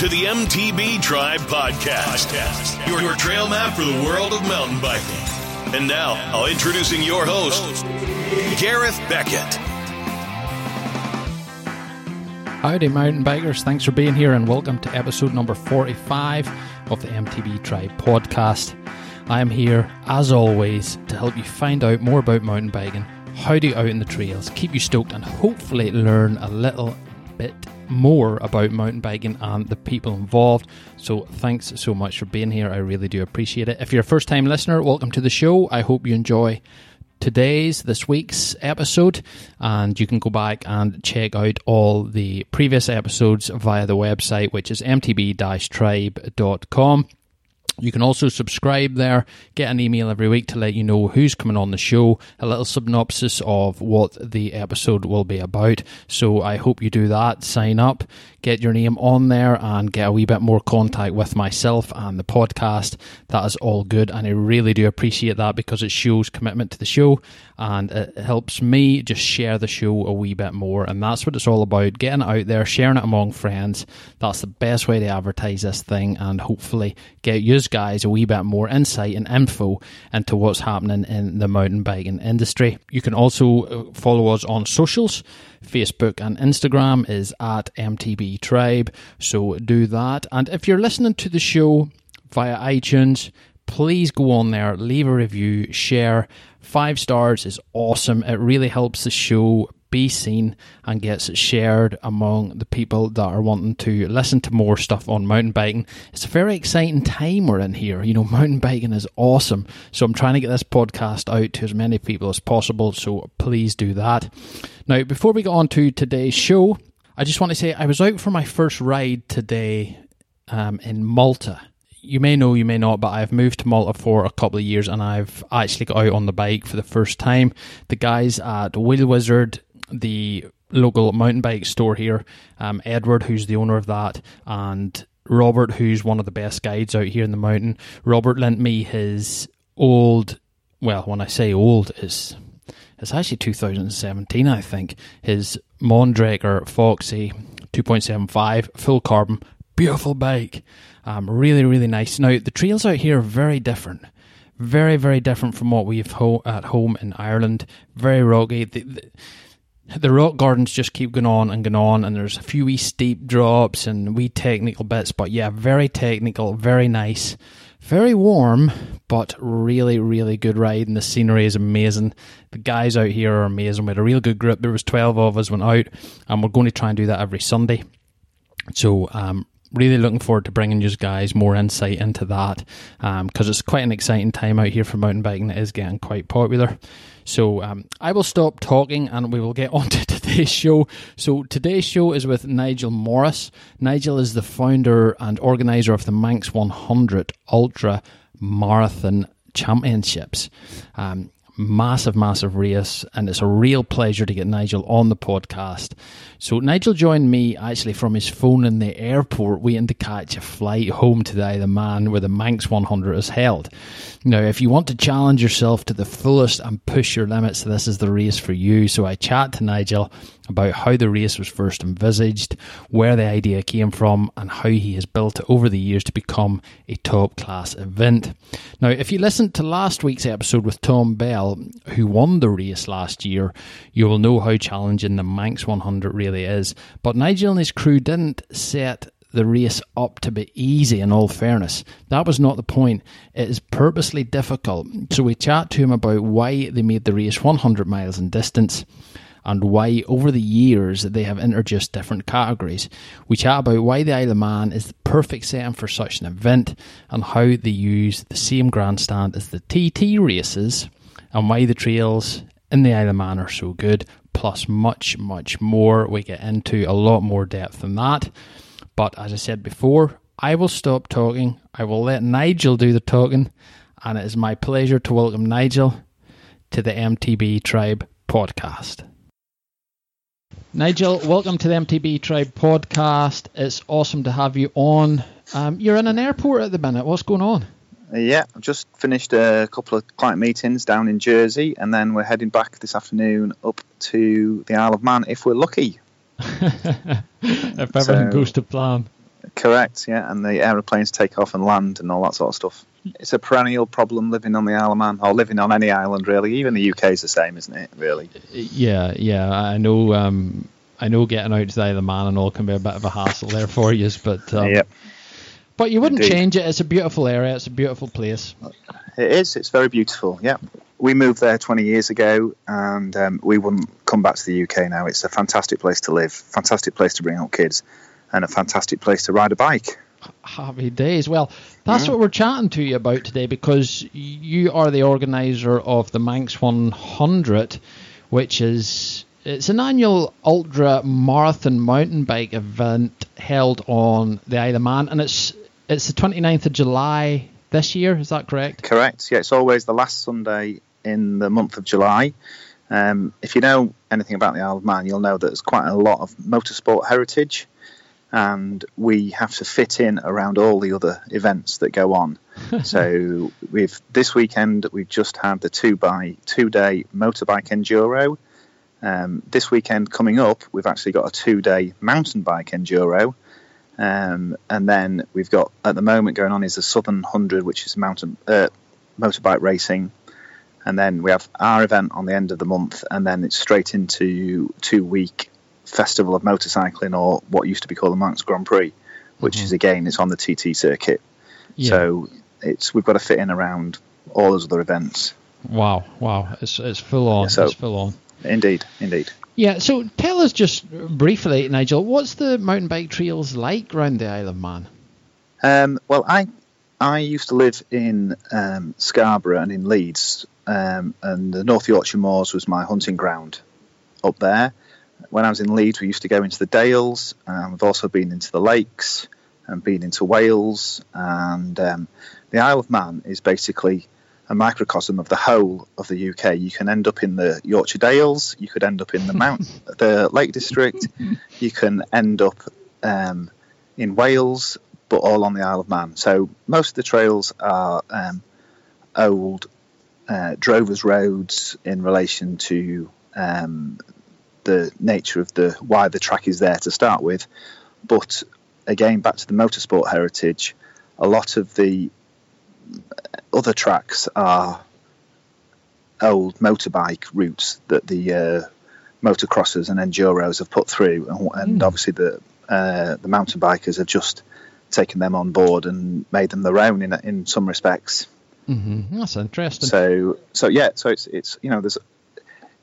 To the MTB Tribe Podcast, your, your trail map for the world of mountain biking. And now, I'll introducing your host, Gareth Beckett. Howdy, mountain bikers. Thanks for being here, and welcome to episode number 45 of the MTB Tribe podcast. I am here, as always, to help you find out more about mountain biking, how to out in the trails, keep you stoked, and hopefully learn a little bit more about mountain biking and the people involved. So, thanks so much for being here. I really do appreciate it. If you're a first time listener, welcome to the show. I hope you enjoy today's, this week's episode, and you can go back and check out all the previous episodes via the website, which is mtb tribe.com. You can also subscribe there, get an email every week to let you know who's coming on the show, a little synopsis of what the episode will be about. So I hope you do that. Sign up, get your name on there, and get a wee bit more contact with myself and the podcast. That is all good, and I really do appreciate that because it shows commitment to the show and it helps me just share the show a wee bit more. And that's what it's all about getting out there, sharing it among friends. That's the best way to advertise this thing, and hopefully get you guys a wee bit more insight and info into what's happening in the mountain biking industry. You can also uh, follow us on socials. Facebook and Instagram is at MTB Tribe, so do that. And if you're listening to the show via iTunes, please go on there, leave a review, share. Five stars is awesome. It really helps the show be seen and gets shared among the people that are wanting to listen to more stuff on mountain biking. It's a very exciting time we're in here. You know, mountain biking is awesome. So I'm trying to get this podcast out to as many people as possible. So please do that. Now, before we get on to today's show, I just want to say I was out for my first ride today um, in Malta you may know, you may not, but I've moved to Malta for a couple of years and I've actually got out on the bike for the first time. The guys at Wheel Wizard the local mountain bike store here, um, Edward, who's the owner of that, and Robert, who's one of the best guides out here in the mountain. Robert lent me his old, well, when I say old, it's it's actually 2017, I think. His Mondraker Foxy 2.75 full carbon, beautiful bike, um, really really nice. Now the trails out here are very different very very different from what we've ho- at home in Ireland. Very rocky. The, the, the rock gardens just keep going on and going on, and there's a few wee steep drops and wee technical bits, but yeah, very technical, very nice, very warm, but really, really good ride, and the scenery is amazing. The guys out here are amazing. We had a real good group. There was twelve of us went out, and we're going to try and do that every Sunday. So, um, really looking forward to bringing you guys more insight into that because um, it's quite an exciting time out here for mountain biking. It is getting quite popular. So um, I will stop talking and we will get on to today's show. So today's show is with Nigel Morris. Nigel is the founder and organizer of the Manx 100 Ultra Marathon Championships. Um, massive, massive race, and it's a real pleasure to get Nigel on the podcast. So, Nigel joined me actually from his phone in the airport, waiting to catch a flight home to the Man where the Manx 100 is held. Now, if you want to challenge yourself to the fullest and push your limits, this is the race for you. So, I chat to Nigel about how the race was first envisaged, where the idea came from, and how he has built it over the years to become a top class event. Now, if you listened to last week's episode with Tom Bell, who won the race last year, you will know how challenging the Manx 100 really is. But Nigel and his crew didn't set the race up to be easy in all fairness. That was not the point. It is purposely difficult. So we chat to him about why they made the race 100 miles in distance and why over the years they have introduced different categories. We chat about why the Isle of Man is the perfect setting for such an event and how they use the same grandstand as the TT races and why the trails in the Isle of Man are so good, plus much, much more. We get into a lot more depth than that. But as I said before, I will stop talking. I will let Nigel do the talking. And it is my pleasure to welcome Nigel to the MTB Tribe podcast. Nigel, welcome to the MTB Tribe podcast. It's awesome to have you on. Um, you're in an airport at the minute. What's going on? Uh, yeah, I've just finished a couple of client meetings down in Jersey, and then we're heading back this afternoon up to the Isle of Man if we're lucky. If everything so, goes to plan. Correct, yeah, and the aeroplanes take off and land and all that sort of stuff. It's a perennial problem living on the Isle of Man, or living on any island really. Even the UK is the same, isn't it? Really? Yeah, yeah. I know. Um, I know getting out to the Isle of Man and all can be a bit of a hassle there for you, but um, Yep. but you wouldn't Indeed. change it. It's a beautiful area. It's a beautiful place. It is. It's very beautiful. Yeah. We moved there 20 years ago, and um, we wouldn't come back to the UK now. It's a fantastic place to live, fantastic place to bring up kids, and a fantastic place to ride a bike. Happy days. Well, that's Mm-hmm. what we're chatting to you about today because you are the organizer of the Manx 100, which is it's an annual ultra marathon mountain bike event held on the Isle of Man, and it's it's the 29th of July this year. Is that correct? Correct. Yeah, it's always the last Sunday in the month of July. Um, if you know anything about the Isle of Man, you'll know that there's quite a lot of motorsport heritage, and we have to fit in around all the other events that go on. so we've this weekend we've just had the two by two day motorbike enduro. Um, this weekend coming up, we've actually got a two day mountain bike enduro. Um, and then we've got at the moment going on is the Southern Hundred, which is mountain uh, motorbike racing, and then we have our event on the end of the month, and then it's straight into two week festival of motorcycling, or what used to be called the Manx Grand Prix, which is again it's on the TT circuit. Yeah. So it's we've got to fit in around all those other events. Wow, wow, it's it's full on. Yeah, so- it's full on. Indeed, indeed. Yeah. So tell us just briefly, Nigel, what's the mountain bike trails like around the Isle of Man? Um, well, I I used to live in um, Scarborough and in Leeds, um, and the North Yorkshire Moors was my hunting ground up there. When I was in Leeds, we used to go into the Dales. Um, we've also been into the lakes and been into Wales. And um, the Isle of Man is basically a microcosm of the whole of the UK. You can end up in the Yorkshire Dales. You could end up in the Mount, the Lake District. You can end up um, in Wales, but all on the Isle of Man. So most of the trails are um, old uh, drovers' roads in relation to um, the nature of the why the track is there to start with. But again, back to the motorsport heritage, a lot of the other tracks are old motorbike routes that the uh, motocrossers and enduros have put through, and, and obviously the uh, the mountain bikers have just taken them on board and made them their own in in some respects. Hmm That's interesting. So so yeah, so it's it's you know there's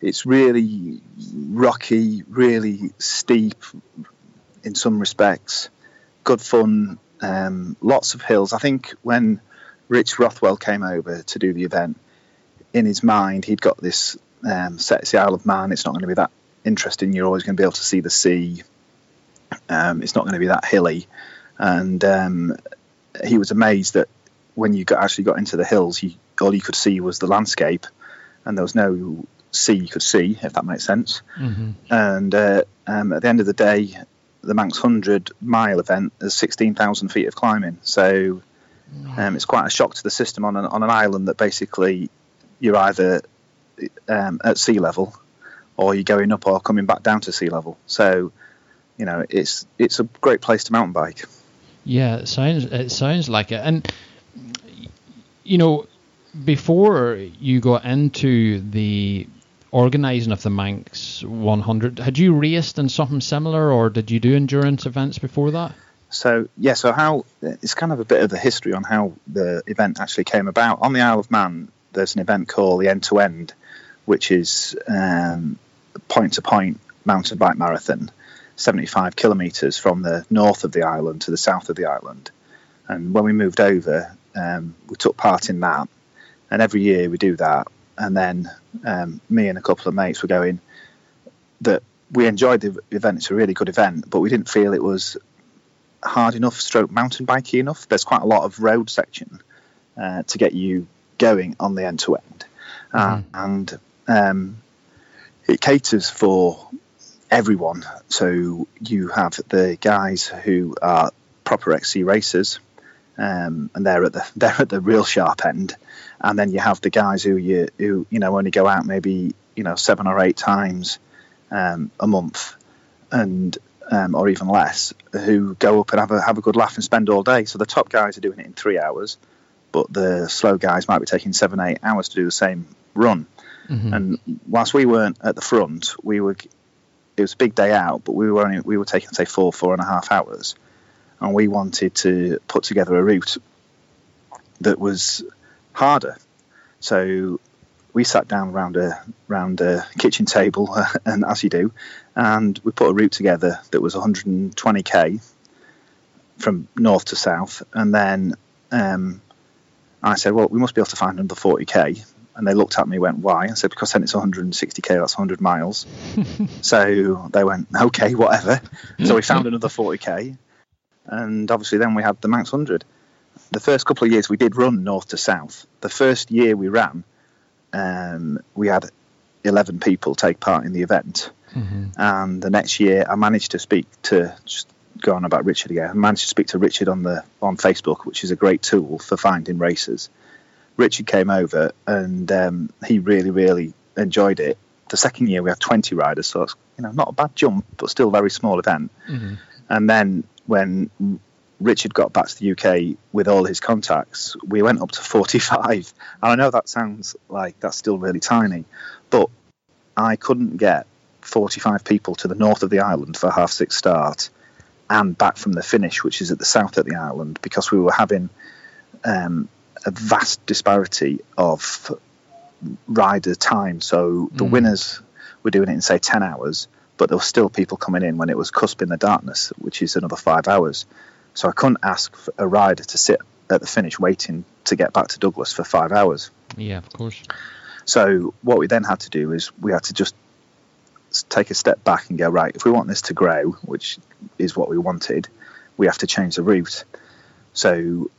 it's really rocky, really steep in some respects. Good fun, um, lots of hills. I think when Rich Rothwell came over to do the event, in his mind he'd got this um, set. It's the Isle of Man. It's not going to be that interesting. You're always going to be able to see the sea. Um, it's not going to be that hilly, and um, he was amazed that when you got, actually got into the hills, you, all you could see was the landscape, and there was no sea you could see, if that makes sense. hmm And uh, um, at the end of the day, the Manx 100 mile event is 16,000 feet of climbing. So um, it's quite a shock to the system on an, on an island that basically you're either um, at sea level or you're going up or coming back down to sea level. So, you know, it's it's a great place to mountain bike. Yeah, it sounds it sounds like it. And you know, before you got into the organizing of the Manx 100, had you raced in something similar, or did you do endurance events before that? So yeah, so how it's kind of a bit of the history on how the event actually came about. On the Isle of Man, there's an event called the End to End, which is point to point mountain bike marathon, 75 kilometres from the north of the island to the south of the island. And when we moved over, um, we took part in that, and every year we do that. And then um, me and a couple of mates were going that we enjoyed the event. It's a really good event, but we didn't feel it was hard enough, stroke mountain bikey enough. There's quite a lot of road section uh, to get you going on the end to end, Uh, and um, it caters for everyone. So you have the guys who are proper XC racers, um, and they're at the they're at the real sharp end, and then you have the guys who you who you know only go out maybe you know seven or eight times um, a month, and um, or even less, who go up and have a have a good laugh and spend all day. So the top guys are doing it in three hours, but the slow guys might be taking seven, eight hours to do the same run. Mm-hmm. And whilst we weren't at the front, we were. It was a big day out, but we were only we were taking say four, four and a half hours, and we wanted to put together a route that was harder. So we sat down around a round a kitchen table, and as you do, and we put a route together that was 120k from north to south, and then um, I said, "Well, we must be able to find another 40k." And they looked at me, went, "Why?" I said, "Because then it's 160k. That's 100 miles." so they went, "Okay, whatever." So we found another 40k, and obviously then we had the Manx 100. The first couple of years we did run north to south. The first year we ran, um, we had 11 people take part in the event. Mm-hmm. And the next year, I managed to speak to just go on about Richard again. I managed to speak to Richard on the on Facebook, which is a great tool for finding races. Richard came over and um, he really, really enjoyed it. The second year we had 20 riders, so it's you know not a bad jump, but still a very small event. Mm-hmm. And then when Richard got back to the UK with all his contacts, we went up to 45. And I know that sounds like that's still really tiny, but I couldn't get 45 people to the north of the island for half six start and back from the finish, which is at the south of the island, because we were having um, a vast disparity of rider time. So the mm. winners were doing it in, say, 10 hours, but there were still people coming in when it was cusp in the darkness, which is another five hours. So I couldn't ask a rider to sit at the finish waiting to get back to Douglas for five hours. Yeah, of course. So what we then had to do is we had to just take a step back and go right. If we want this to grow, which is what we wanted, we have to change the route. So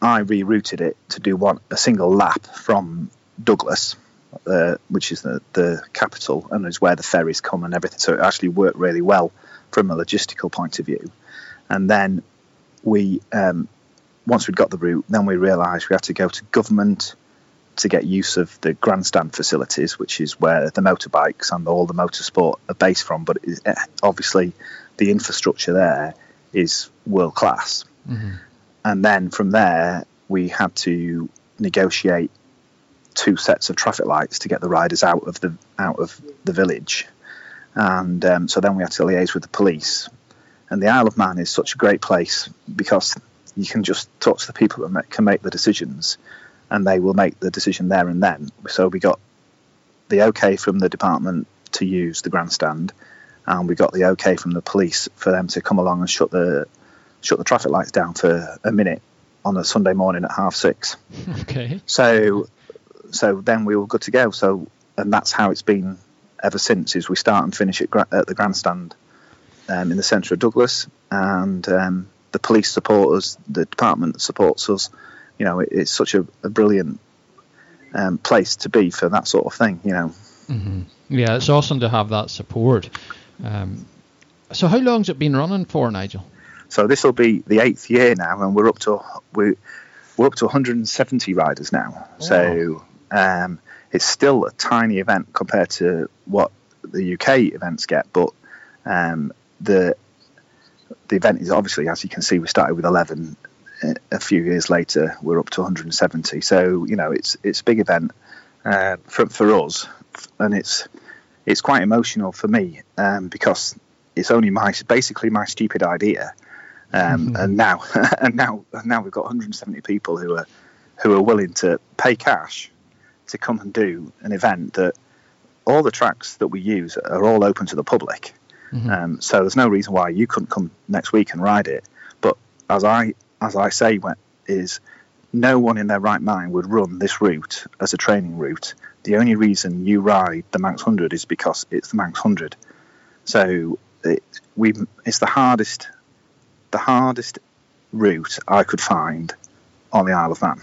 I rerouted it to do one a single lap from Douglas, uh, which is the, the capital and is where the ferries come and everything. So it actually worked really well from a logistical point of view. And then we um, once we'd got the route, then we realised we had to go to government to get use of the grandstand facilities, which is where the motorbikes and all the motorsport are based from. But eh, obviously, the infrastructure there is world class. Mm-hmm. And then from there, we had to negotiate two sets of traffic lights to get the riders out of the out of the village. And um, so then we had to liaise with the police and the Isle of Man is such a great place because you can just talk to the people that can make the decisions, and they will make the decision there and then. So we got the okay from the department to use the grandstand, and we got the okay from the police for them to come along and shut the shut the traffic lights down for a minute on a Sunday morning at half six. Okay. So so then we were good to go. So and that's how it's been ever since. Is we start and finish at, at the grandstand um, in the centre of Douglas, and um, the police support us, the department supports us. You know, it, it's such a, a brilliant um, place to be for that sort of thing. You know. Mm-hmm. Yeah, it's awesome to have that support. Um, so, how long's it been running for, Nigel? So this will be the eighth year now, and we're up to we we're up to 170 riders now. Oh. So um, it's still a tiny event compared to what the UK events get, but um, the the event is obviously, as you can see, we started with 11. A few years later, we're up to 170. So you know, it's it's a big event uh, for for us, and it's it's quite emotional for me um, because it's only my basically my stupid idea, um, mm-hmm. and now and now and now we've got 170 people who are who are willing to pay cash to come and do an event that all the tracks that we use are all open to the public. Mm-hmm. Um, so there's no reason why you couldn't come next week and ride it. But as I as I say, is no one in their right mind would run this route as a training route. The only reason you ride the Manx Hundred is because it's the Manx Hundred. So it, we it's the hardest the hardest route I could find on the Isle of Man.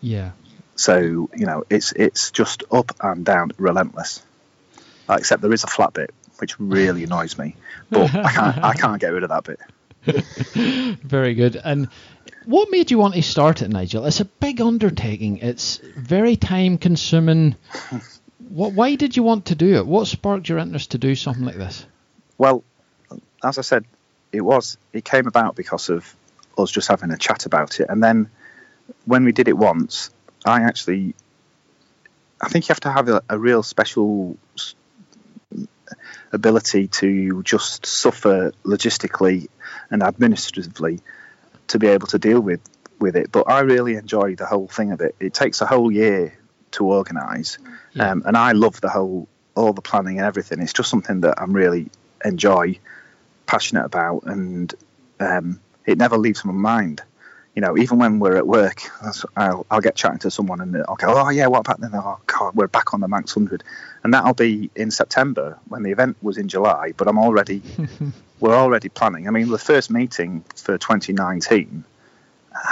Yeah. So you know it's it's just up and down, relentless. Except there is a flat bit, which really annoys me. But I can't I can't get rid of that bit. Very good. And what made you want to start it, Nigel? It's a big undertaking. It's very time consuming. What, why did you want to do it? What sparked your interest to do something like this? Well, as I said, it was it came about because of us just having a chat about it, and then when we did it once, I actually, I think you have to have a, a real special ability to just suffer logistically and administratively to be able to deal with with it. But I really enjoy the whole thing of it. It takes a whole year to organise, Yeah. um, and I love the whole all the planning and everything. It's just something that I'm really enjoy, passionate about, and um, it never leaves my mind. You know, even when we're at work, I'll, I'll get chatting to someone and I'll go, "Oh yeah, what about then?" Oh God, we're back on the Manx Hundred, and that'll be in September when the event was in July. But I'm already, we're already planning. I mean, the first meeting for 2019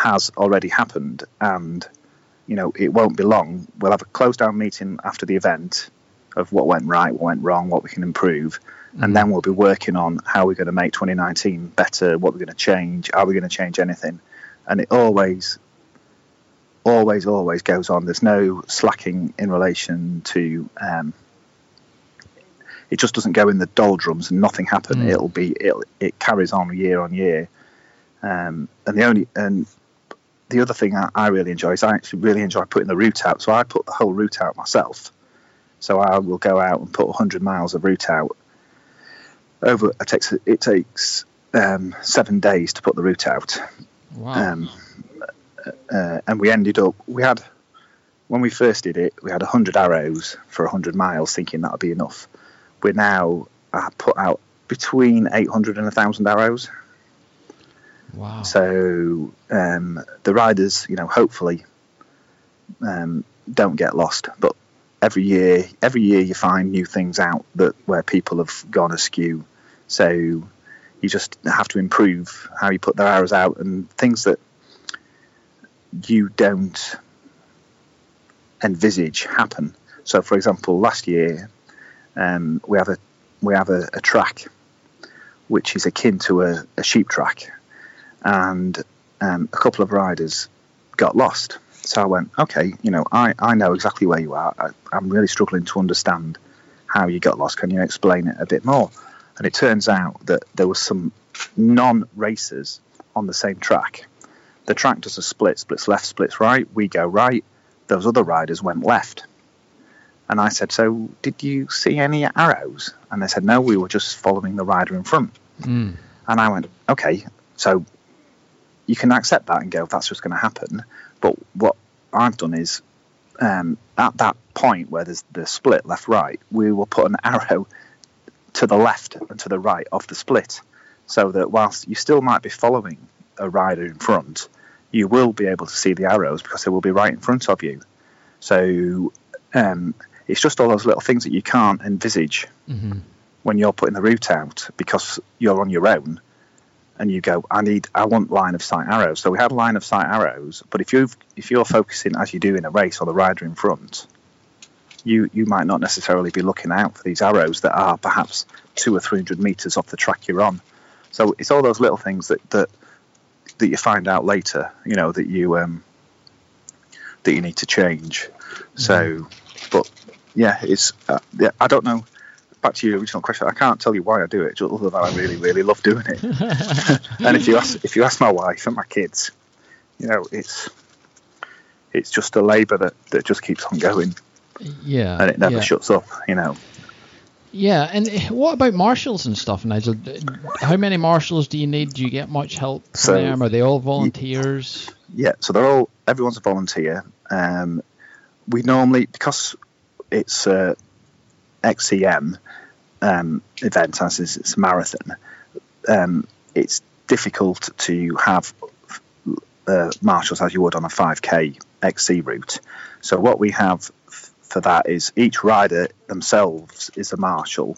has already happened, and you know, it won't be long. We'll have a close down meeting after the event of what went right, what went wrong, what we can improve, and mm-hmm. then we'll be working on how we're going to make 2019 better, what we're going to change, are we going to change anything, and it always, always, always goes on. There's no slacking in relation to. Um, it just doesn't go in the doldrums and nothing happen. Mm. It'll be it. It carries on year on year, um, and the only and the other thing I, I really enjoy is I actually really enjoy putting the route out. So I put the whole route out myself. So I will go out and put 100 miles of route out. Over it takes it takes um, seven days to put the route out, Wow. um, uh, and we ended up we had when we first did it we had 100 arrows for 100 miles, thinking that would be enough. We're now I put out between 800 and 1,000 arrows. wow. So um, the riders, you know, hopefully um, don't get lost. But every year, every year you find new things out that where people have gone askew. So you just have to improve how you put their arrows out and things that you don't envisage happen. So, for example, last year um, we have a we have a, a track which is akin to a, a sheep track, and um, a couple of riders got lost. So I went, okay, you know, I, I know exactly where you are. I, I'm really struggling to understand how you got lost. Can you explain it a bit more? And it turns out that there were some non-racers on the same track. The track does a split, splits left, splits right. We go right. Those other riders went left. And I said, so did you see any arrows? And they said, no, we were just following the rider in front. Mm. And I went, okay, so you can accept that and go, that's just going to happen. But what I've done is, um, at that point where there's the split left right, we will put an arrow to the left and to the right of the split, so that whilst you still might be following a rider in front, you will be able to see the arrows because they will be right in front of you. So um, it's just all those little things that you can't envisage hmm when you're putting the route out because you're on your own and you go i need i want line of sight arrows so we had line of sight arrows but if you if you're focusing as you do in a race on the rider in front you you might not necessarily be looking out for these arrows that are perhaps two or three hundred meters off the track you're on. So it's all those little things that that that you find out later you know that you um that you need to change. So but yeah it's uh, yeah i don't know. Back to your original question, I can't tell you why I do it, other than I really, really love doing it. and if you ask, if you ask my wife and my kids, you know, it's it's just a labour that, that just keeps on going Yeah. and it never yeah. shuts up. You know, Yeah, and what about marshals and stuff, Nigel? How many marshals do you need? Do you get much help from So, them? Are they all volunteers? yeah. So they're all everyone's a volunteer. Um, we normally because it's a XCM um, event as is it's a marathon. Um, it's difficult to have uh, marshals as you would on a 5k XC route. So what we have for that is each rider themselves is a marshal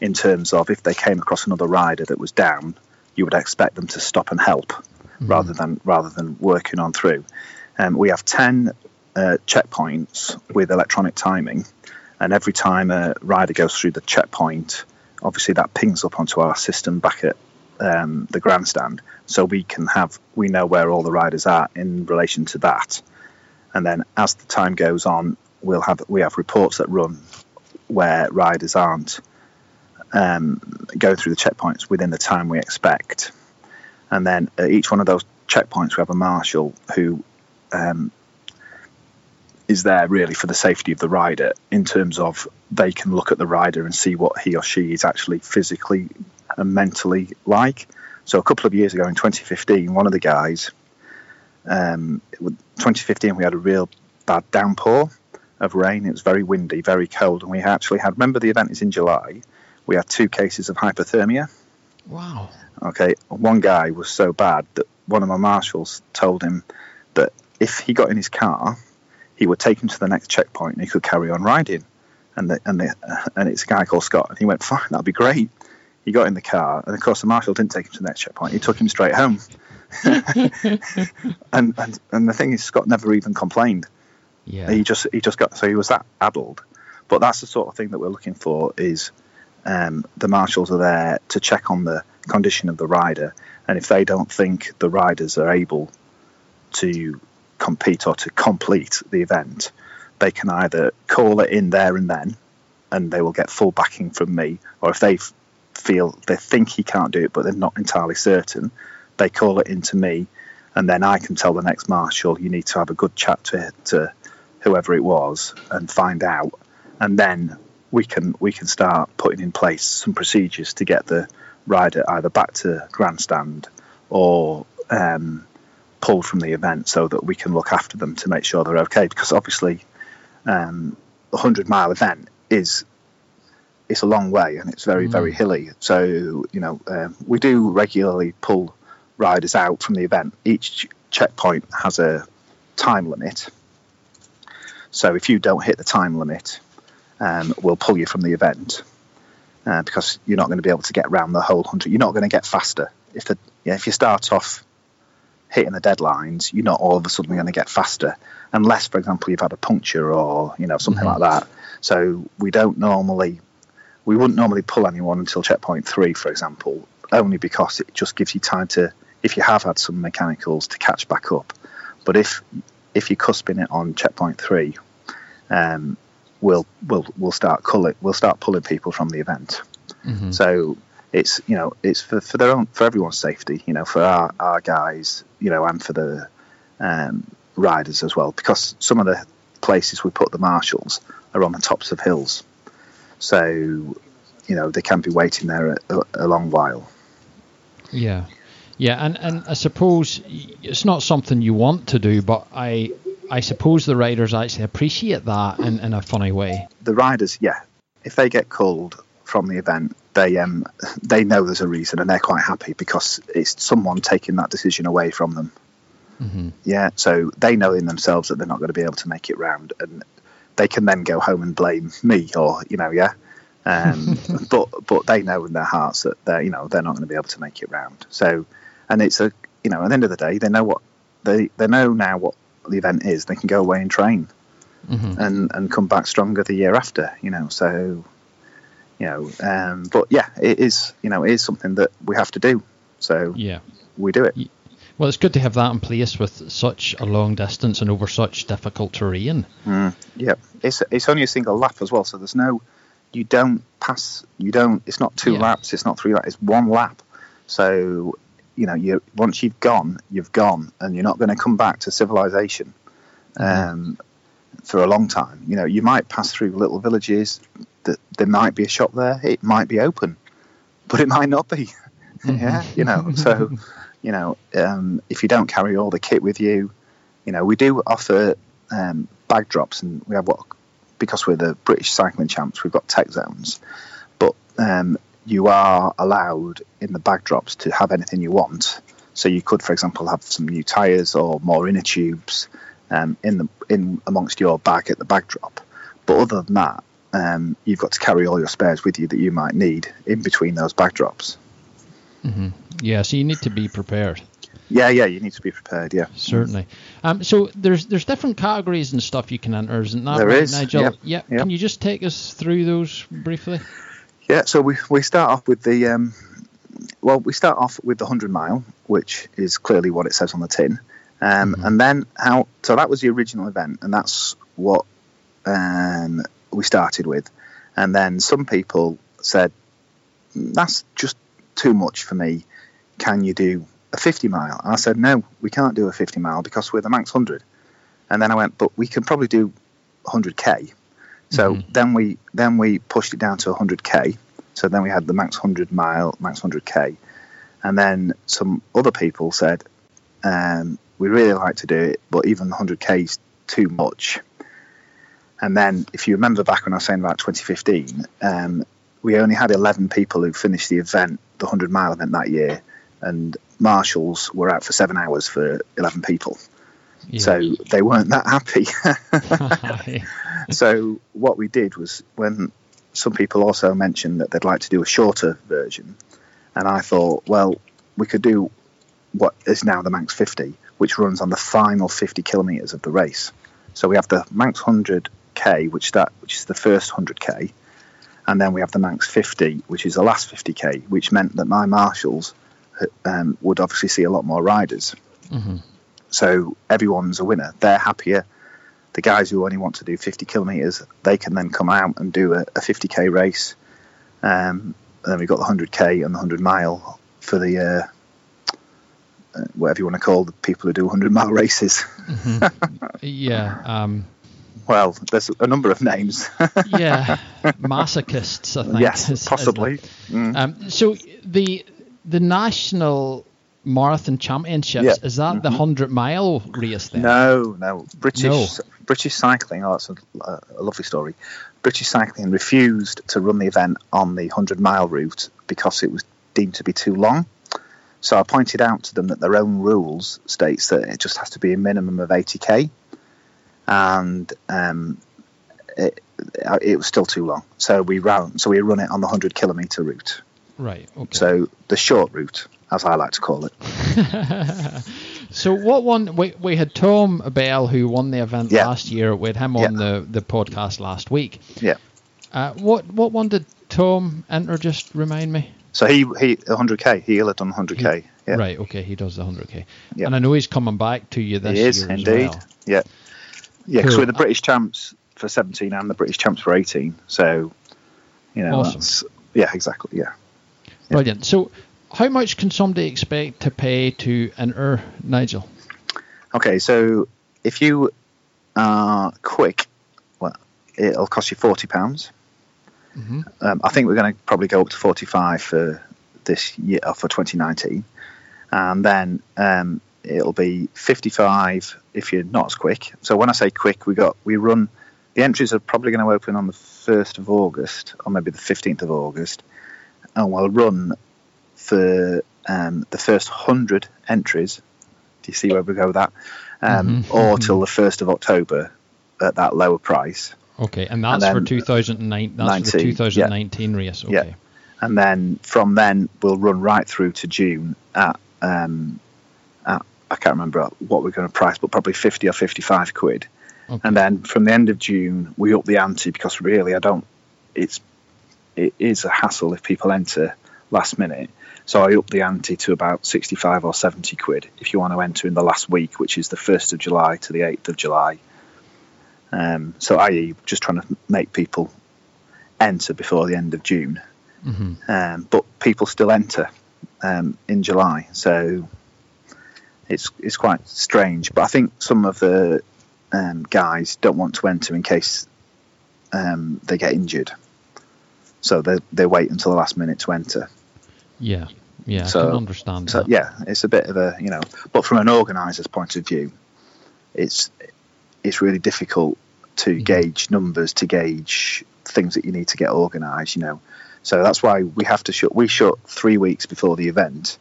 in terms of if they came across another rider that was down, you would expect them to stop and help rather than rather than working on through. Um, we have ten uh, checkpoints with electronic timing, and every time a rider goes through the checkpoint, obviously that pings up onto our system back at um, the grandstand, so we can have we know where all the riders are in relation to that, and then as the time goes on, we'll have we have reports that run where riders aren't um, go through the checkpoints within the time we expect. And then at each one of those checkpoints, we have a marshal who um, is there really for the safety of the rider in terms of they can look at the rider and see what he or she is actually physically and mentally like. So a couple of years ago in 2015, one of the guys, um, 2015, we had a real bad downpour of rain. It was very windy, very cold, and we actually had. Remember, the event is in July. We had two cases of hypothermia. Wow. Okay, one guy was so bad that one of my marshals told him that if he got in his car, he would take him to the next checkpoint and he could carry on riding. And the, and the, and it's a guy called Scott, and he went, "Fine, that'd be great." He got in the car, and of course the marshal didn't take him to the next checkpoint. He took him straight home. and, and and the thing is, Scott never even complained. Yeah. He just he just got so he was that addled. But that's the sort of thing that we're looking for is um, the marshals are there to check on the condition of the rider, and if they don't think the riders are able to compete or to complete the event, they can either call it in there and then, and they will get full backing from me, or if they feel they think he can't do it but they're not entirely certain, they call it into me, and then I can tell the next marshal you need to have a good chat to to whoever it was and find out, and then we can we can start putting in place some procedures to get the rider either back to grandstand or um, pulled from the event so that we can look after them to make sure they're okay. Because obviously, um, a hundred mile event is it's a long way and it's very very hilly. So you know um, we do regularly pull riders out from the event. Each checkpoint has a time limit. So if you don't hit the time limit, um, we'll pull you from the event uh, because you're not going to be able to get around the whole hundred. You're not going to get faster if the yeah, if you start off hitting the deadlines, you're not all of a sudden going to get faster unless, for example, you've had a puncture or you know something Mhm. like that. So we don't normally we wouldn't normally pull anyone until checkpoint three, for example, only because it just gives you time to if you have had some mechanicals to catch back up. But if if you're cusping it on checkpoint three, um, we'll we'll we'll start culling, we'll start pulling people from the event. Mhm. So it's you know it's for, for their own for everyone's safety, you know, for our, our guys, you know, and for the um, riders as well, because some of the places we put the marshals are on the tops of hills, so you know they can be waiting there a, a, a long while. Yeah, yeah, and and I suppose it's not something you want to do, but I I suppose the riders actually appreciate that in, in a funny way. The riders, yeah, if they get called from the event, they um they know there's a reason and they're quite happy because it's someone taking that decision away from them. hmm Yeah, so they know in themselves that they're not going to be able to make it round, and they can then go home and blame me, or you know, yeah. Um, but but they know in their hearts that they're you know they're not going to be able to make it round. So, and it's a you know at the end of the day they know what they they know now what the event is. They can go away and train hmm and and come back stronger the year after. You know, so you know, um, but yeah, it is you know it is something that we have to do. So Yeah. we do it. Well, it's good to have that in place with such a long distance and over such difficult terrain. Mm, yeah, it's it's only a single lap as well, so there's no, you don't pass, you don't. It's not two Yeah. laps, it's not three laps, it's one lap. So, you know, you once you've gone, you've gone, and you're not going to come back to civilization um, for a long time. You know, you might pass through little villages. That there might be a shop there, it might be open, but it might not be. yeah, you know, so you know, um, if you don't carry all the kit with you, you know, we do offer um, bag drops, and we have what because we're the British cycling champs, we've got tech zones, but um, you are allowed in the bag drops to have anything you want. So you could, for example, have some new tyres or more inner tubes um, in the in amongst your bag at the bag drop. But other than that, um, you've got to carry all your spares with you that you might need in between those backdrops. drops. hmm Yeah, so you need to be prepared. Yeah, yeah, you need to be prepared. Yeah, Certainly. Um, so there's there's different categories and stuff you can enter, isn't that There right, is, Nigel? yep, Yeah. yep. Can you just take us through those briefly? Yeah, so we, we start off with the um, well, we start off with the hundred mile, which is clearly what it says on the tin, um, Mhm. and then how. So that was the original event, and that's what um, we started with, and then some people said, that's just too much for me. Can you do a 50 mile? And I said, no, we can't do a 50 mile because we're the Manx 100. And then I went, but we can probably do 100k. So Mhm. then we then we pushed it down to 100k. So then we had the Manx 100 mile, Manx 100k, and then some other people said, um, we really like to do it, but even 100k is too much. And then, if you remember back when I was saying about 2015, um, we only had 11 people who finished the event, the 100 mile event that year, and marshals were out for seven hours for 11 people. Yeah. So they weren't that happy. So what we did was when some people also mentioned that they'd like to do a shorter version, and I thought, well, we could do what is now the Manx 50, which runs on the final 50 kilometres of the race. So we have the Manx 100k, which that which is the first 100k, and then we have the Manx 50, which is the last 50k, which meant that my marshals um, would obviously see a lot more riders. Mhm. So everyone's a winner. They're happier. The guys who only want to do 50 kilometres, they can then come out and do a, a 50k race. Um, and then we've got the 100k and the 100 mile for the uh, uh, whatever you want to call the people who do 100 mile races. yeah. Um, Well, there's a number of names. yeah. Masochists, I think. yes, is- is possibly. Mm. Um, so the the national marathon championships Yeah. is that the hundred mile race then? No, no. British No. British Cycling. Oh, that's a, a lovely story. British Cycling refused to run the event on the 100 mile route because it was deemed to be too long. So I pointed out to them that their own rules states that it just has to be a minimum of 80k, and um, it, it was still too long. So we ran. So we run it on the 100 kilometer route. Right. Okay. So the short route, as I like to call it. So what one? We, we had Tom Bell who won the event Yeah. last year. We had him on the, the podcast last week. Yeah. Uh, what what one did Tom enter? Just remind me. So he he 100k. He'll have done 100k. Yeah. Right. Okay. He does the hundred k. Yeah. And I know he's coming back to you this He is year as indeed. well. Yeah, yeah. Because Cool. we're the British champs for 17 and the British champs for 18. So, you know, Awesome. that's yeah, exactly. Yeah. Brilliant. So, how much can somebody expect to pay to enter, Nigel? Okay, so if you are quick, well, it'll cost you 40 pounds. Mhm. Um, I think we're going to probably go up to 45 for this year uh, for 2019, and then um, it'll be 55 if you're not as quick. So when I say quick, we got we run. The entries are probably going to open on the 1st of August or maybe the 15th of August, and we'll run for um, the first 100 entries. Do you see where we go with that? Um, Mhm, Or till the 1st of October at that lower price. Okay, and that's And for then 2009. That's for the 19, yeah. 2019 race. Okay. Yeah. and then from then we'll run right through to June at, um, at I can't remember what we're going to price, but probably fifty or fifty-five quid. Okay. And then from the end of June we up the ante because really I don't. It's it is a hassle if people enter last minute. So I upped the ante to about sixty-five or seventy quid if you want to enter in the last week, which is the first of July to the eighth of July. Um, so i.e. just trying to make people enter before the end of June hmm um, but people still enter um, in July, so it's it's quite strange. But I think some of the um, guys don't want to enter in case um, they get injured, so they they wait until the last minute to enter. Yeah. Yeah. I So- can understand So that. yeah, it's a bit of a you know, but from an organiser's point of view, it's it's really difficult to Mhm. gauge numbers, to gauge things that you need to get organised. You know, so that's why we have to shut. We shut three weeks before the event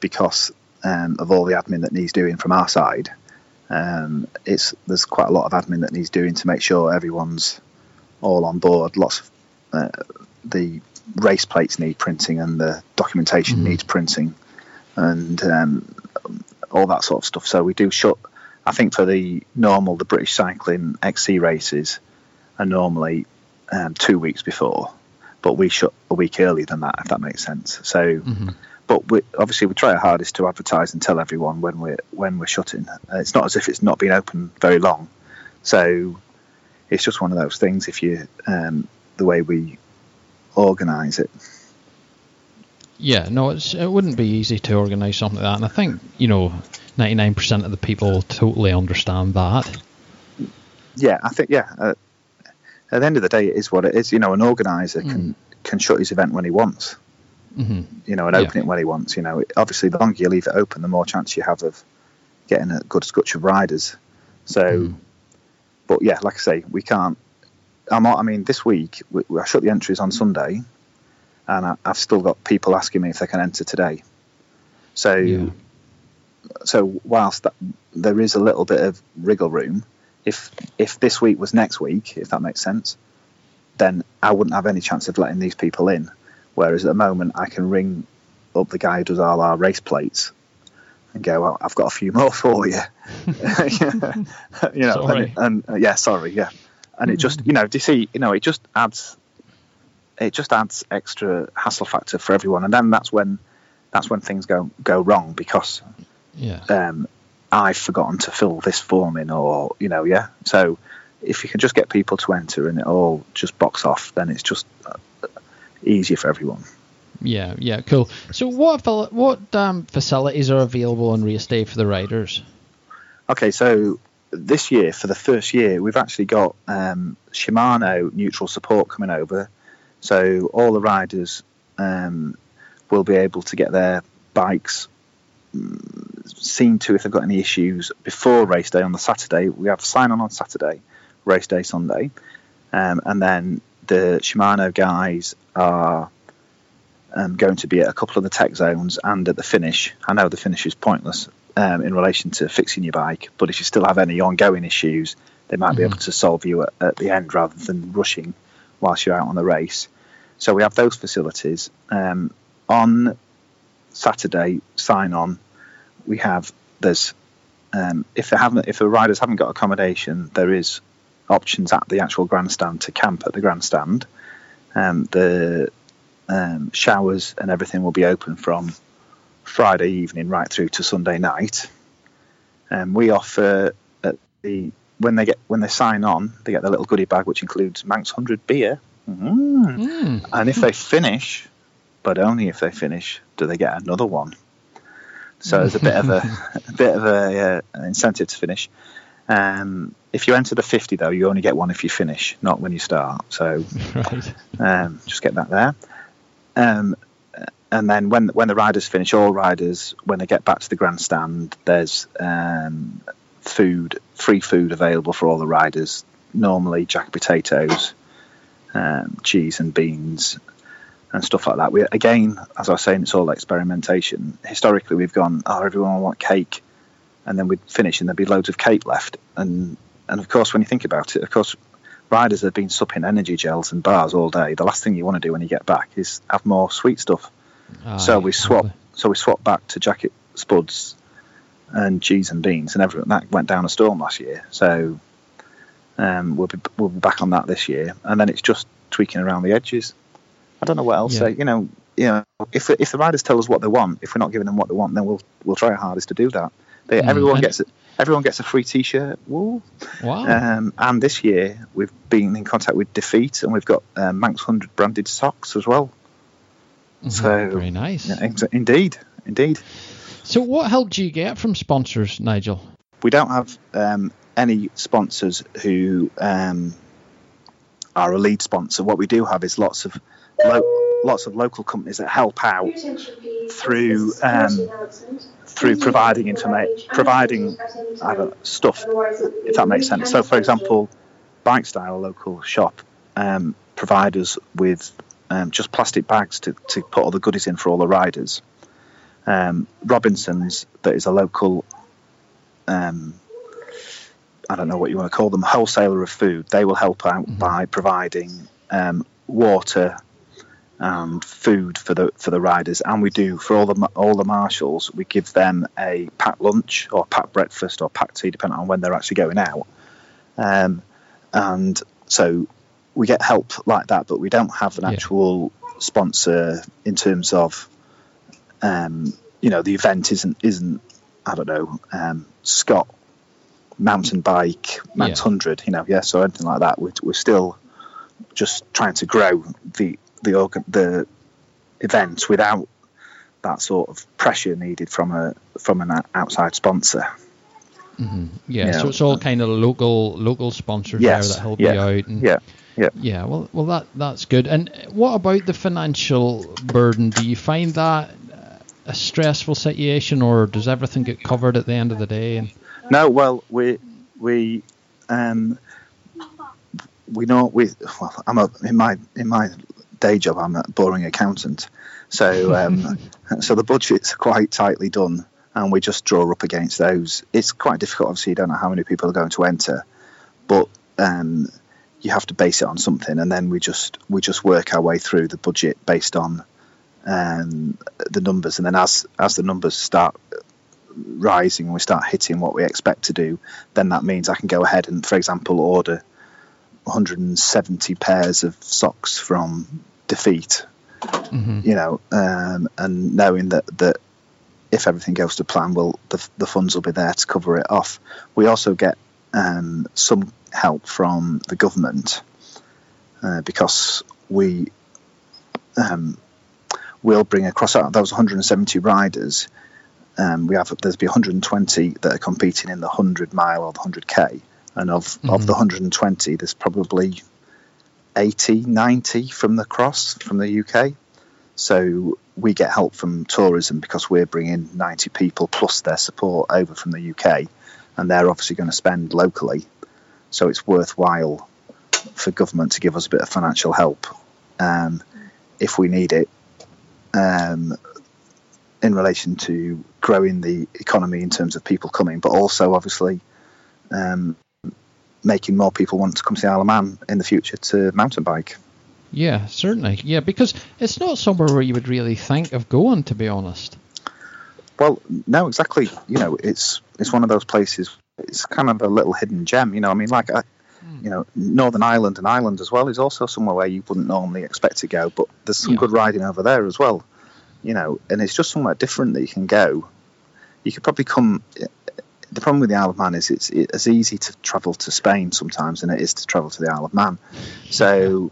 because um, of all the admin that needs doing from our side. Um, it's there's quite a lot of admin that needs doing to make sure everyone's all on board. Lots of uh, the race plates need printing and the documentation Mhm. needs printing and um, all that sort of stuff. So we do shut. I think for the normal, the British cycling XC races are normally um, two weeks before, but we shut a week earlier than that, if that makes sense. So, hmm but we, obviously we try our hardest to advertise and tell everyone when we're when we're shutting. It's not as if it's not been open very long, so it's just one of those things. If you um, the way we organise it. Yeah, no, it's, it wouldn't be easy to organise something like that, and I think you know, ninety nine percent of the people totally understand that. Yeah, I think yeah. Uh, at the end of the day, it is what it is. You know, an organizer Mm. can can shut his event when he wants. hmm You know, and Yeah. open it when he wants. You know, obviously, the longer you leave it open, the more chance you have of getting a good scutch of riders. So, Mm. but yeah, like I say, we can't. I'm. I mean, this week we, I shut the entries on Sunday, and I, I've still got people asking me if they can enter today. So, Yeah. so whilst that, there is a little bit of wriggle room, if if this week was next week, if that makes sense, then I wouldn't have any chance of letting these people in. Whereas at the moment, I can ring up the guy who does all our race plates and go, well, I've got a few more for you. you know, and, and uh, yeah, sorry, yeah, and it just, you know, do you see, you know, it just adds, it just adds extra hassle factor for everyone, and then that's when, that's when things go go wrong because Yeah. um, I've forgotten to fill this form in, or you know, yeah. So if you can just get people to enter and it all just box off, then it's just uh, easier for everyone. Yeah, yeah, cool. So, what what um, facilities are available on race day for the riders? Okay, so this year for the first year, we've actually got um, Shimano neutral support coming over, so all the riders um, will be able to get their bikes mm, seen to if they've got any issues before race day on the Saturday. We have sign on on Saturday, race day Sunday, um, and then the Shimano guys are um, going to be at a couple of the tech zones and at the finish. I know the finish is pointless um, in relation to fixing your bike, but if you still have any ongoing issues, they might be able to solve you at, at the end rather than rushing whilst you're out on the race. So we have those facilities. Um, on Saturday, sign on, we have there's um, if they haven't if the riders haven't got accommodation, there is options at the actual grandstand to camp at the grandstand. Um, the um, showers and everything will be open from Friday evening right through to Sunday night. Um, we offer at the when they get when they sign on, they get their little goodie bag which includes Manx Hundred beer, mm. Mm. and if they finish, but only if they finish, do they get another one. So there's a bit of a, a bit of a uh, an incentive to finish. Um, if you enter the 50 though, you only get one if you finish, not when you start. So Right. um, just get that there. Um, and then when when the riders finish, all riders when they get back to the grandstand, there's um, food, free food available for all the riders. Normally, jack potatoes, um, cheese and beans, and stuff like that. We again, as I was saying, it's all experimentation. Historically, we've gone, oh, everyone want cake, and then we'd finish, and there'd be loads of cake left. And and of course, when you think about it, of course, riders have been supping energy gels and bars all day. The last thing you want to do when you get back is have more sweet stuff. So we swap. So we swapped back to jacket spuds and cheese and beans, and everything that went down a storm last year. So um, we'll be we'll be back on that this year, and then it's just tweaking around the edges. I don't know what else. Yeah. Say, you know, you know, if if the riders tell us what they want, if we're not giving them what they want, then we'll we'll try our hardest to do that. They, Mm, everyone gets it. Everyone gets a free T-shirt. Woo. Wow. Um, and this year we've been in contact with DeFeet, and we've got um, Manx Hundred branded socks as well. Mhm. so- Very nice. Yeah, ex- indeed, indeed. So, what help do you get from sponsors, Nigel? We don't have um, any sponsors who um, are a lead sponsor. What we do have is lots of lo- lots of local companies that help out through um, through providing informa- providing know, stuff, if that makes sense. So, for example, Bike Style, a local shop, um, provide us with um, just plastic bags to, to put all the goodies in for all the riders. Um, Robinson's, that is a local, um, I don't know what you want to call them, wholesaler of food. They will help out by providing um, water and food for the for the riders, and we do for all the all the marshals. We give them a packed lunch or packed breakfast or packed tea, depending on when they're actually going out. Um, and so we get help like that, but we don't have an Yeah. actual sponsor in terms of, um, you know, the event isn't isn't I don't know um, Scott mountain bike Manx Yeah. hundred, you know, yeah, so anything like that. We're, we're still just trying to grow the the organ, the event without that sort of pressure needed from a from an outside sponsor. Mm-hmm. Yeah, You so it's all kind of local local sponsors Yes, there that help yeah, you out. And, Yeah, yeah. Yeah, well, well, that that's good. And what about the financial burden? Do you find that a stressful situation, or does everything get covered at the end of the day? And No, well, we we um, we know we. Well, I'm a in my in my day job. I'm a boring accountant, so um, so the budget's are quite tightly done, and we just draw up against those. It's quite difficult. Obviously, you don't know how many people are going to enter, but um, you have to base it on something, and then we just we just work our way through the budget based on um, the numbers, and then as as the numbers start rising and we start hitting what we expect to do, then that means I can go ahead and, for example, order 170 pairs of socks from DeFeet. You know, um, and knowing that that if everything goes to plan, well, the the funds will be there to cover it off. We also get um, some help from the government uh, because we um, will bring across out those 170 riders um, we have there's be 120 that are competing in the 100 mile or the 100k and of of the 120 there's probably 80 90 from the cross from the UK so we get help from tourism because we're bringing 90 people plus their support over from the UK and they're obviously going to spend locally so it's worthwhile for government to give us a bit of financial help um, if we need it um, in relation to growing the economy in terms of people coming, but also obviously um, making more people want to come to the Isle of Man in the future to mountain bike. Yeah, certainly, yeah, because it's not somewhere where you would really think of going, to be honest. Well, no, exactly. You know, it's it's one of those places. It's kind of a little hidden gem. You know, I mean, like I, hmm. you know, Northern Ireland and Ireland as well is also somewhere where you wouldn't normally expect to go, but there's some Yeah. good riding over there as well. You know, and it's just somewhere different that you can go. You could probably come. The problem with the Isle of Man is it's it's as easy to travel to Spain sometimes than it is to travel to the Isle of Man. So,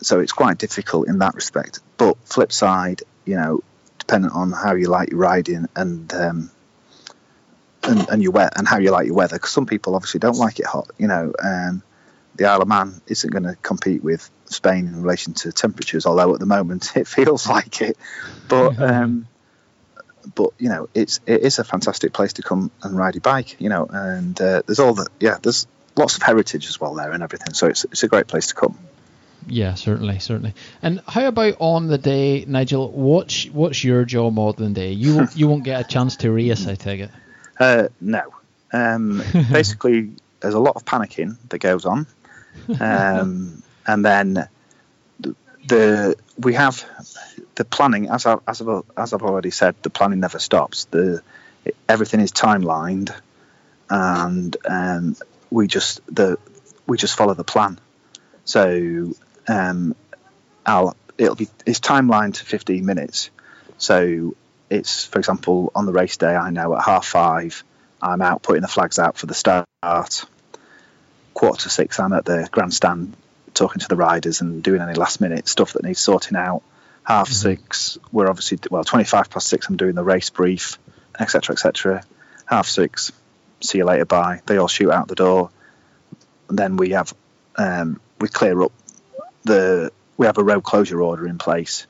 so it's quite difficult in that respect. But flip side, you know, depending on how you like your riding and um, and, and your wet and how you like your weather. Because some people obviously don't like it hot. You know, um, the Isle of Man isn't going to compete with Spain in relation to temperatures, although at the moment it feels like it. But um, but you know, it's it is a fantastic place to come and ride your bike. You know, and uh, there's all the yeah, there's lots of heritage as well there and everything. So it's it's a great place to come. Yeah, certainly, certainly. And how about on the day, Nigel? What's what's your job modelling day? You won't- you won't get a chance to race, I take it. Uh, no. Um, basically, there's a lot of panicking that goes on, um, and then the, the we have the planning as I, as I've, as I've already said, the planning never stops. The everything is timelined, and um, we just the we just follow the plan. So um, I'll it'll be it's timeline to 15 minutes. So it's for example on the race day I know at half five I'm out putting the flags out for the start. Quarter to six I'm at the grandstand talking to the riders and doing any last minute stuff that needs sorting out. Half six we're obviously well 25 past six I'm doing the race brief etc etc. Half six see you later bye. They all shoot out the door. And then we have um, we clear up the we have a road closure order in place.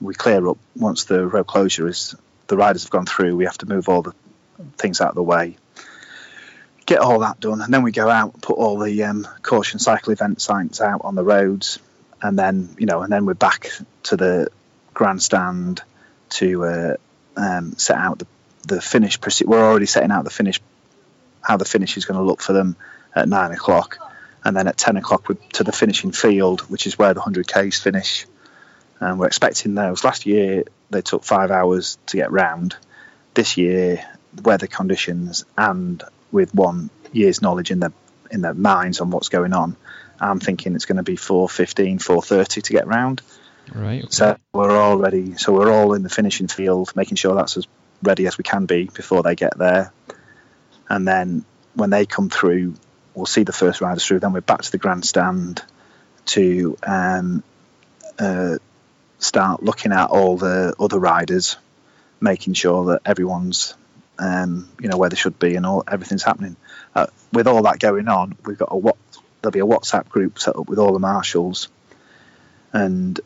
We clear up once the road closure is the riders have gone through. We have to move all the things out of the way, get all that done, and then we go out, put all the um, caution cycle event signs out on the roads, and then you know, and then we're back to the grandstand to uh, um, set out the the finish. We're already setting out the finish, how the finish is going to look for them at nine o'clock, and then at ten o'clock we're to the finishing field, which is where the hundred k's finish. And we're expecting those. Last year they took five hours to get round. This year, weather conditions and with one year's knowledge in their in their minds on what's going on, I'm thinking it's going to be 4:15, 4:30 to get round. Right. Okay. So we're all ready. So we're all in the finishing field, making sure that's as ready as we can be before they get there. And then when they come through, we'll see the first riders through. Then we're back to the grandstand to um, uh, start looking at all the other riders making sure that everyone's um, you know where they should be and all everything's happening. Uh, with all that going on, we've got a what there'll be a WhatsApp group set up with all the marshals, and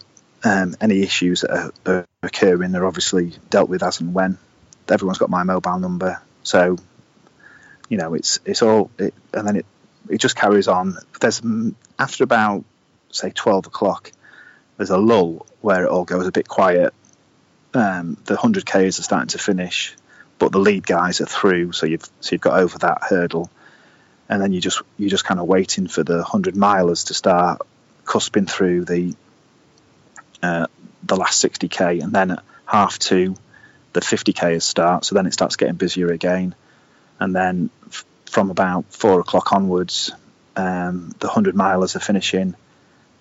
um, any issues that are, are occurring are obviously dealt with as and when. Everyone's got my mobile number, so you know it's it's all it, and then it it just carries on. There's mm, after about say twelve o'clock, there's a lull where it all goes a bit quiet. Um, the hundred k's are starting to finish, but the lead guys are through, so you've so you've got over that hurdle, and then you just you're just kind of waiting for the hundred milers to start cusping through the uh, the last 60k, and then at half two, the 50k start. So then it starts getting busier again, and then from about four o'clock onwards, um, the 100 milers are finishing,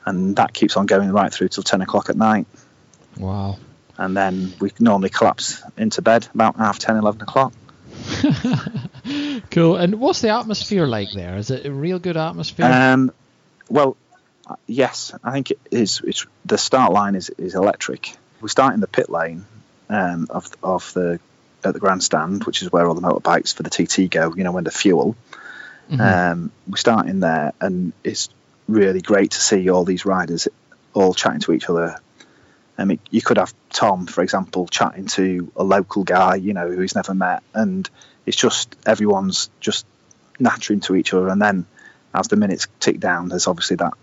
and that keeps on going right through till 10 o'clock at night. Wow. And then we normally collapse into bed about half 10, 11 o'clock. cool. And what's the atmosphere like there? Is it a real good atmosphere? Um, well, yes, I think it is. It's the start line is, is electric. We start in the pit lane um, of of the at the grandstand, which is where all the motorbikes for the TT go. You know, when the fuel. Mm-hmm. Um, we start in there, and it's really great to see all these riders all chatting to each other. I mean, you could have Tom, for example, chatting to a local guy, you know, who he's never met, and it's just everyone's just nattering to each other. And then, as the minutes tick down, there's obviously that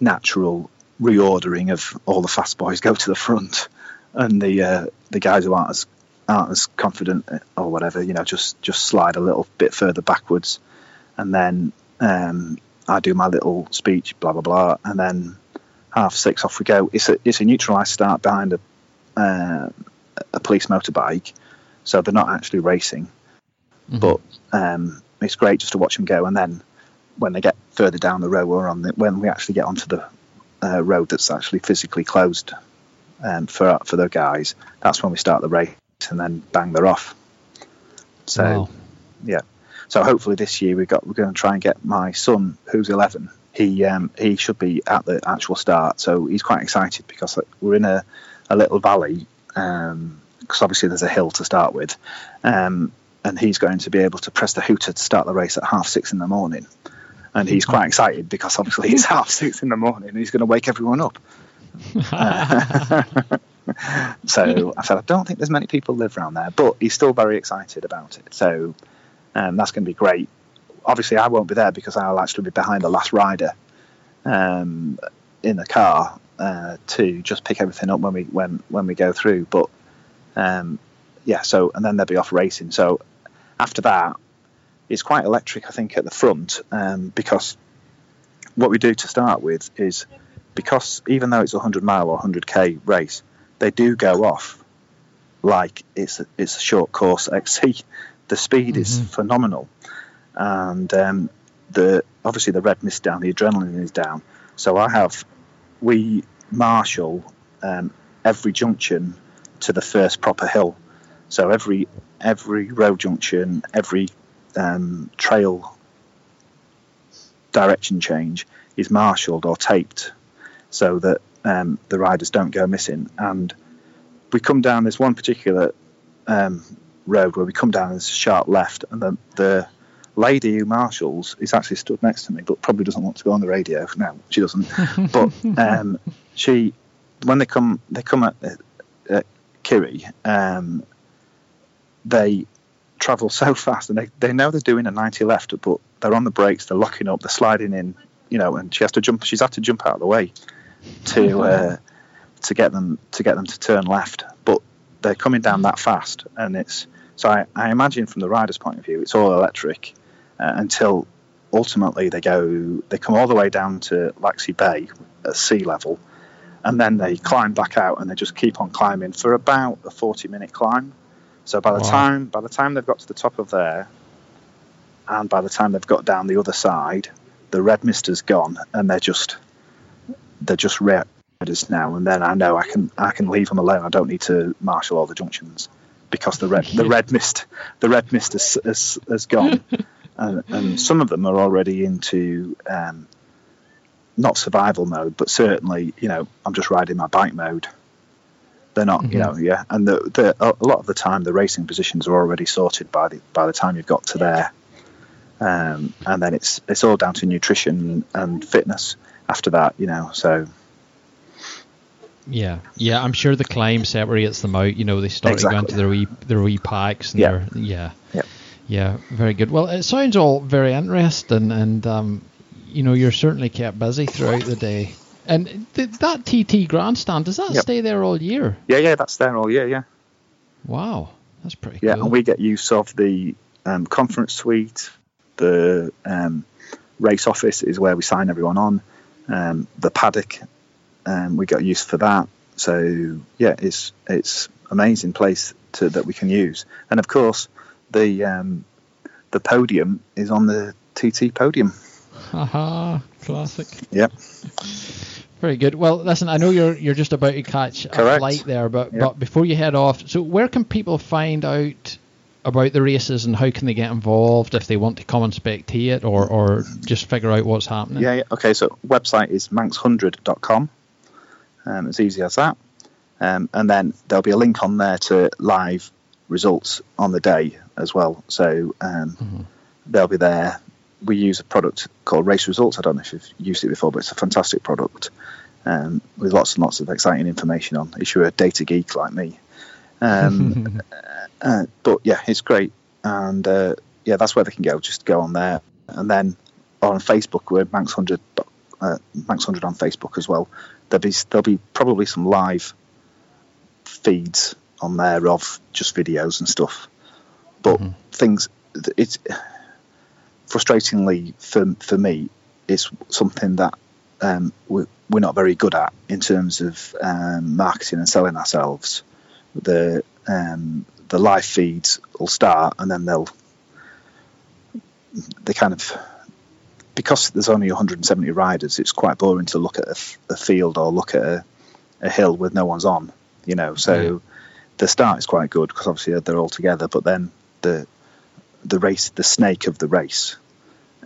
natural reordering of all the fast boys go to the front, and the uh, the guys who aren't as aren't as confident or whatever, you know, just just slide a little bit further backwards, and then um, I do my little speech, blah blah blah, and then half six off we go. It's a it's a neutralised start behind a uh, a police motorbike, so they're not actually racing, mm-hmm. but um, it's great just to watch them go, and then when they get further down the road or on the, when we actually get onto the uh, road that's actually physically closed um, for for the guys, that's when we start the race and then bang they're off. So wow. yeah, so hopefully this year we got we're going to try and get my son who's 11. He um, he should be at the actual start, so he's quite excited because we're in a, a little valley Um, because obviously there's a hill to start with, um, and he's going to be able to press the hooter to start the race at half six in the morning and he's quite excited because obviously it's half six in the morning and he's going to wake everyone up. Uh, so I said, I don't think there's many people live around there, but he's still very excited about it. So um, that's going to be great. Obviously, I won't be there because I'll actually be behind the last rider um, in the car uh, to just pick everything up when we when when we go through. But um, yeah, so and then they'll be off racing. So after that, it's quite electric, I think, at the front um, because what we do to start with is because even though it's a 100 mile or 100k race, they do go off like it's a, it's a short course XC. The speed mm-hmm. is phenomenal, and um, the obviously the red mist down, the adrenaline is down. So I have we marshal um, every junction to the first proper hill. So every every road junction, every um, trail direction change is marshalled or taped so that um, the riders don't go missing. And we come down this one particular um, road where we come down this sharp left, and the, the lady who marshals is actually stood next to me, but probably doesn't want to go on the radio. No, she doesn't. but um, she, when they come, they come at, at Kiri. Um, they travel so fast, and they, they know they're doing a 90 left, but they're on the brakes, they're locking up, they're sliding in, you know, and she has to jump. She's had to jump out of the way to uh, to get them to get them to turn left, but they're coming down that fast, and it's so I, I imagine from the rider's point of view, it's all electric uh, until ultimately they go they come all the way down to Laxey Bay at sea level, and then they climb back out and they just keep on climbing for about a 40 minute climb so by the wow. time by the time they've got to the top of there, and by the time they've got down the other side, the red mist has gone, and they're just they're just riders now. And then I know I can I can leave them alone. I don't need to marshal all the junctions because the red the red mist the red mist has has, has gone, and, and, some of them are already into. Um, not survival mode, but certainly, you know, I'm just riding my bike mode They're not, you know, yeah. And the, the a lot of the time, the racing positions are already sorted by the by the time you've got to there, um, and then it's it's all down to nutrition and fitness after that, you know. So Yeah, yeah. I'm sure the climb separates them out. You know, they start to go Exactly. into their wee their wee packs. And Yeah. their- yeah, Yep. yeah. Very good. Well, it sounds all very interesting, and um, you know, you're certainly kept busy throughout the day. And th- that TT grandstand does that Yep. stay there all year? yeah, yeah, that's there all year, yeah. Wow, that's pretty Yeah, cool. and we get use of the um, conference suite. The um, race office is where we sign everyone on. Um, the paddock, um, we got use for that. So yeah, it's it's amazing place to, that we can use. And of course, the um, the podium is on the TT podium. Haha, classic. Yep. Very good. Well, listen, I know you're you're just about to catch a flight there, but Yep. but before you head off, so where can people find out about the races and how can they get involved if they want to come and spectate or or just figure out what's happening? Yeah, yeah. Okay, so website is manx100.com. Um, as easy as that. Um, and then there'll be a link on there to live results on the day as well. So um, they'll be there. We use a product called Race Results. I don't know if you've used it before, but it's a fantastic product um, with lots and lots of exciting information on. If you're a data geek like me, um, uh, but yeah, it's great, and uh, yeah, that's where they can go. Just go on there, and then on Facebook, we're Manx Hundred, uh, Manx Hundred on Facebook as well. There'll be there'll be probably some live feeds on there of just videos and stuff, but things it's frustratingly for for me, it's something that um, we, we're not very good at in terms of um, marketing and selling ourselves. The um, the live feeds will start and then they'll they kind of because there's only 170 riders, it's quite boring to look at a field or look at a, a hill with no one's on, you know. So the start is quite good because obviously they're all together, but then the the race, the snake of the race,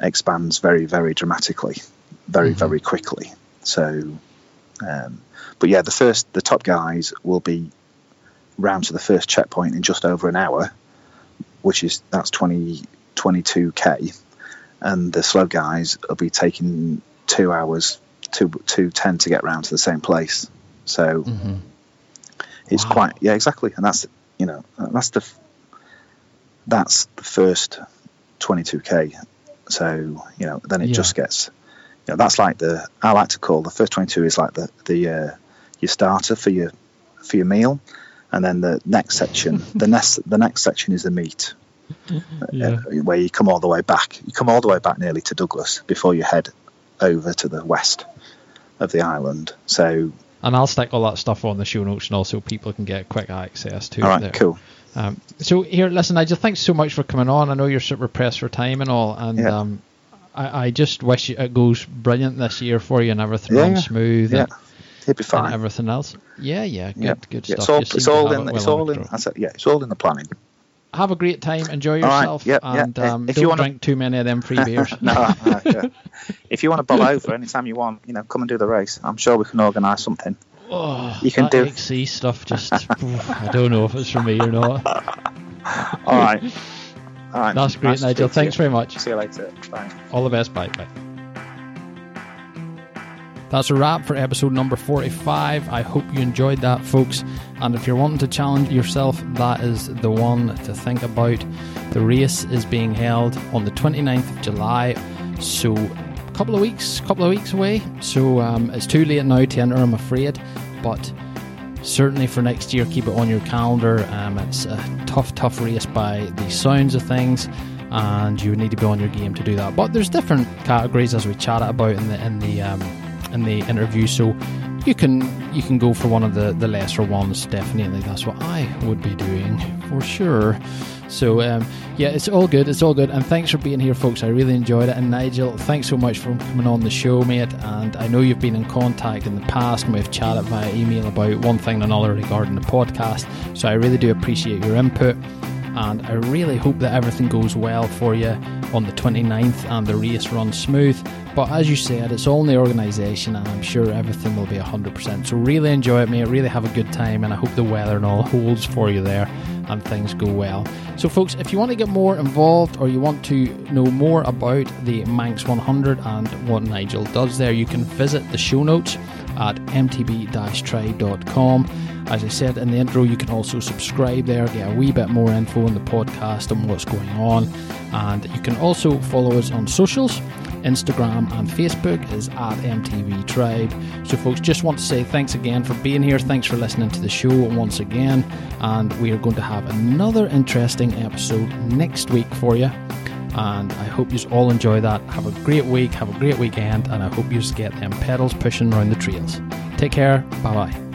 expands very, very dramatically, very, very quickly. So, um, but yeah, the first, the top guys will be round to the first checkpoint in just over an hour, which is that's 20, 22k, and the slow guys will be taking two hours, two two ten to get round to the same place. So it's Wow. quite yeah, exactly, and that's you know that's the that's the first 22k. So you know then it Yeah. just gets you know that's like the I like to call the first 22 is like the the uh, your starter for your for your meal, and then the next section the next the next section is the meat. Yeah. uh, where you come all the way back. You come all the way back nearly to Douglas before you head over to the west of the island. So, And I'll stick all that stuff on the show notes and also people can get quick access to all it there. cool. Um, so here, listen, Nigel, thanks so much for coming on. I know you're super pressed for time and all, and Yeah. um, I, I just wish it goes brilliant this year for you and everything Yeah, runs yeah. smooth Yeah, and, he'll be and everything else. Yeah, yeah, good, yeah, good yeah, stuff. It's all, it's all in. it It's well all in. I said, yeah, it's all in the planning. Have a great time. Enjoy All right, yourself, yep, and Uh, um, if don't you wanna- drink too many of them free beers. no, uh, yeah. if you want to bowl over anytime you want, you know, come and do the race. I'm sure we can organise something. Oh, You can that do- XC stuff. Just, I don't know if it's for me or not. All right, all right. That's great, nice Nigel. Thanks you. very much. See you later. Bye. All the best. Bye. Bye. That's a wrap for episode number 45. I hope you enjoyed that, folks. And if you're wanting to challenge yourself, that is the one to think about. The race is being held on the 29th of July. So, a couple of weeks, couple of weeks away. So, um, it's too late now to enter, I'm afraid. But certainly for next year, keep it on your calendar. Um, it's a tough, tough race by the sounds of things, and you need to be on your game to do that. But there's different categories as we chat about in the in the um, in the interview, so you can you can go for one of the the lesser ones. Definitely, that's what I would be doing for sure. So um, yeah, it's all good. It's all good. And thanks for being here, folks. I really enjoyed it. And Nigel, thanks so much for coming on the show, mate. And I know you've been in contact in the past, and we've chatted via email about one thing and another regarding the podcast. So I really do appreciate your input. And I really hope that everything goes well for you on the 29th and the race runs smooth. But as you said, it's all in the organisation, and I'm sure everything will be 100%. So, really enjoy it, mate. Really have a good time, and I hope the weather and all holds for you there and things go well. So, folks, if you want to get more involved or you want to know more about the Manx 100 and what Nigel does there, you can visit the show notes at mtb-tribe.com. As I said in the intro, you can also subscribe there, get a wee bit more info on the podcast and what's going on. And you can also follow us on socials. Instagram and Facebook is at MTB Tribe. So, folks, just want to say thanks again for being here. Thanks for listening to the show once again. And we are going to have another interesting episode next week for you. And I hope you all enjoy that. Have a great week, have a great weekend, and I hope you get them pedals pushing around the trails. Take care. Bye bye.